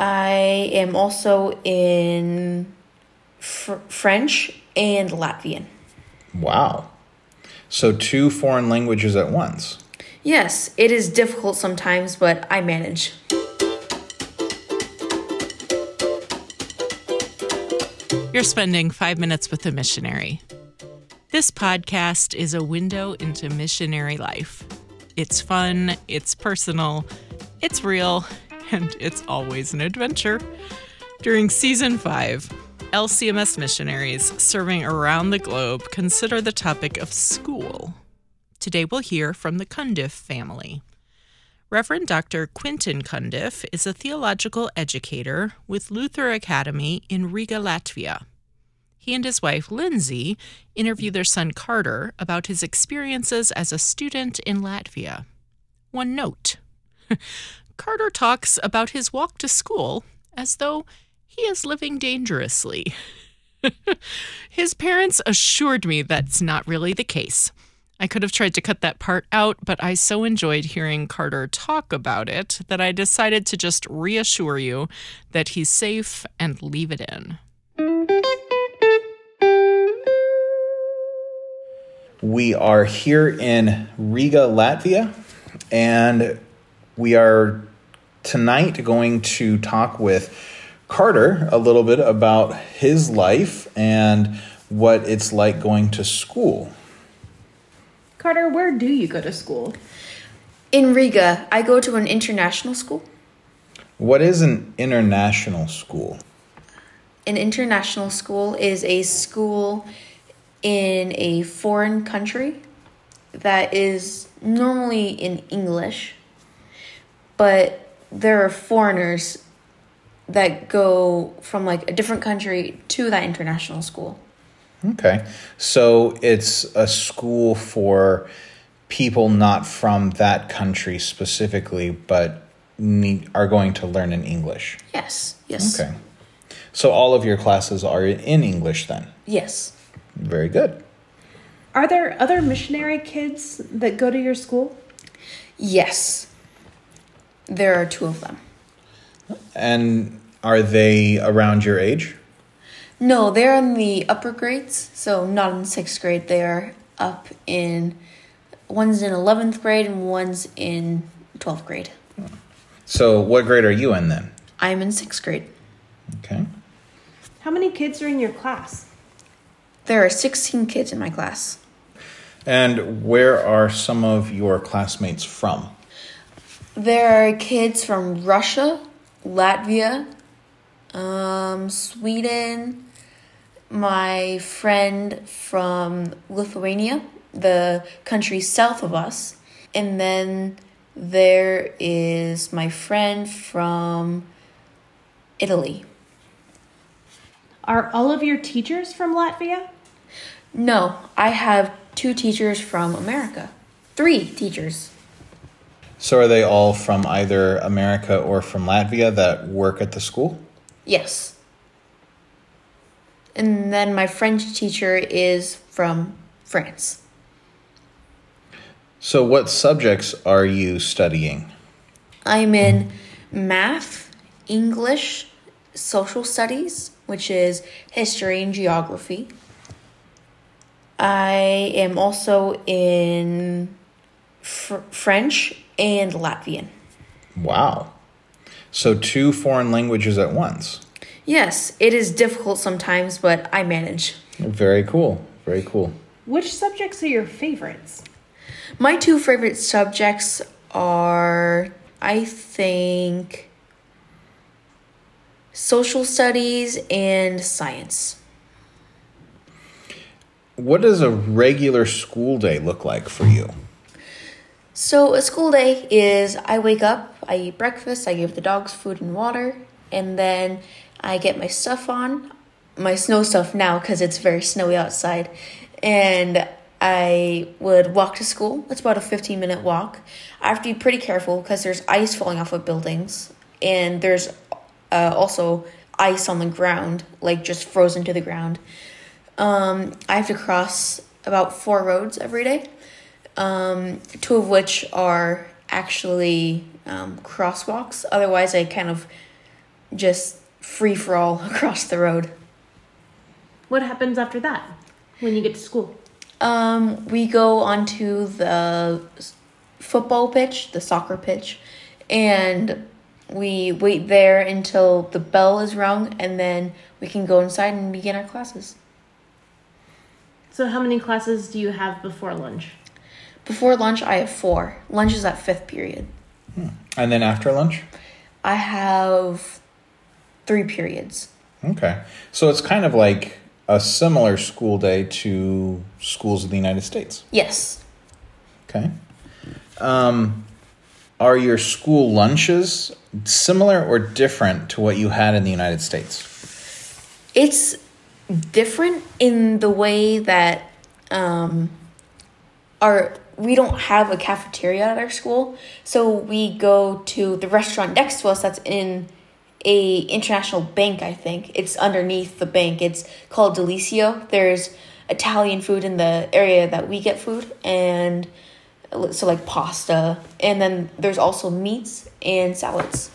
I am also in fr- French and Latvian. Wow. So, two foreign languages at once. Yes, it is difficult sometimes, but I manage. You're spending five minutes with a missionary. This podcast is a window into missionary life. It's fun, it's personal, it's real, and it's always an adventure. During season five, LCMS missionaries serving around the globe consider the topic of school. Today we'll hear from the Cundiff family. Reverend Dr. Quinton Cundiff is a theological educator with Luther Academy in Riga, Latvia. He and his wife, Lindsay, interview their son Carter about his experiences as a student in Latvia. One note Carter talks about his walk to school as though he is living dangerously. his parents assured me that's not really the case. I could have tried to cut that part out, but I so enjoyed hearing Carter talk about it that I decided to just reassure you that he's safe and leave it in. We are here in Riga, Latvia, and we are tonight going to talk with Carter a little bit about his life and what it's like going to school. Carter, where do you go to school? In Riga, I go to an international school. What is an international school? An international school is a school in a foreign country that is normally in English, but there are foreigners that go from like a different country to that international school. Okay. So it's a school for people not from that country specifically, but need, are going to learn in English. Yes. Yes. Okay. So all of your classes are in English then? Yes. Very good. Are there other missionary kids that go to your school? Yes. There are two of them. And are they around your age? No, they're in the upper grades, so not in sixth grade. They are up in one's in eleventh grade and one's in twelfth grade. So what grade are you in then? I'm in sixth grade. Okay. How many kids are in your class? There are sixteen kids in my class. And where are some of your classmates from? There are kids from Russia, Latvia, um, Sweden, my friend from Lithuania, the country south of us, and then there is my friend from Italy. Are all of your teachers from Latvia? No, I have two teachers from America. Three teachers. So are they all from either America or from Latvia that work at the school? Yes. And then my French teacher is from France. So what subjects are you studying? I'm in math, English, social studies, which is history and geography. I am also in fr- French and Latvian. Wow. So two foreign languages at once. Yes, it is difficult sometimes, but I manage. Very cool. Very cool. Which subjects are your favorites? My two favorite subjects are, I think, social studies and science. What does a regular school day look like for you? So, a school day is I wake up, I eat breakfast, I give the dogs food and water, and then I get my stuff on, my snow stuff now because it's very snowy outside, and I would walk to school. It's about a 15 minute walk. I have to be pretty careful because there's ice falling off of buildings, and there's uh, also ice on the ground, like just frozen to the ground. Um, I have to cross about four roads every day, um, two of which are actually um, crosswalks. Otherwise, I kind of just free for all across the road. What happens after that when you get to school? Um, we go onto the football pitch, the soccer pitch, and we wait there until the bell is rung, and then we can go inside and begin our classes. So, how many classes do you have before lunch? Before lunch, I have four. Lunch is at fifth period. And then after lunch? I have three periods. Okay. So it's kind of like a similar school day to schools in the United States. Yes. Okay. Um, are your school lunches similar or different to what you had in the United States? It's different in the way that um, our we don't have a cafeteria at our school, so we go to the restaurant next to us. That's in a international bank. I think it's underneath the bank. It's called Delicio. There's Italian food in the area that we get food, and so like pasta, and then there's also meats and salads.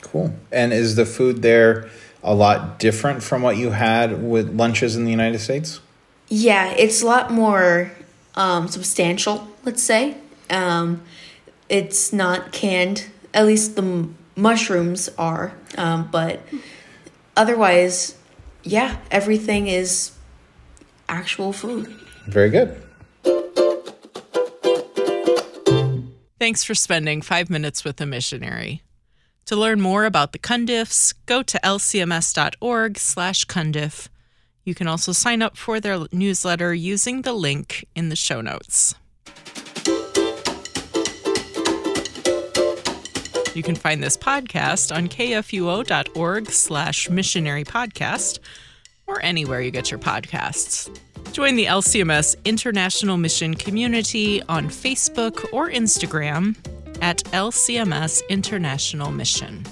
Cool. And is the food there a lot different from what you had with lunches in the United States? Yeah, it's a lot more um, substantial, let's say. Um, it's not canned, at least the m- mushrooms are, um, but otherwise, yeah, everything is actual food. Very good. Thanks for spending five minutes with a missionary. To learn more about the Cundiffs, go to lcms.org slash Cundiff. You can also sign up for their newsletter using the link in the show notes. You can find this podcast on kfuo.org slash missionary podcast or anywhere you get your podcasts. Join the LCMS International Mission Community on Facebook or Instagram at LCMS International Mission.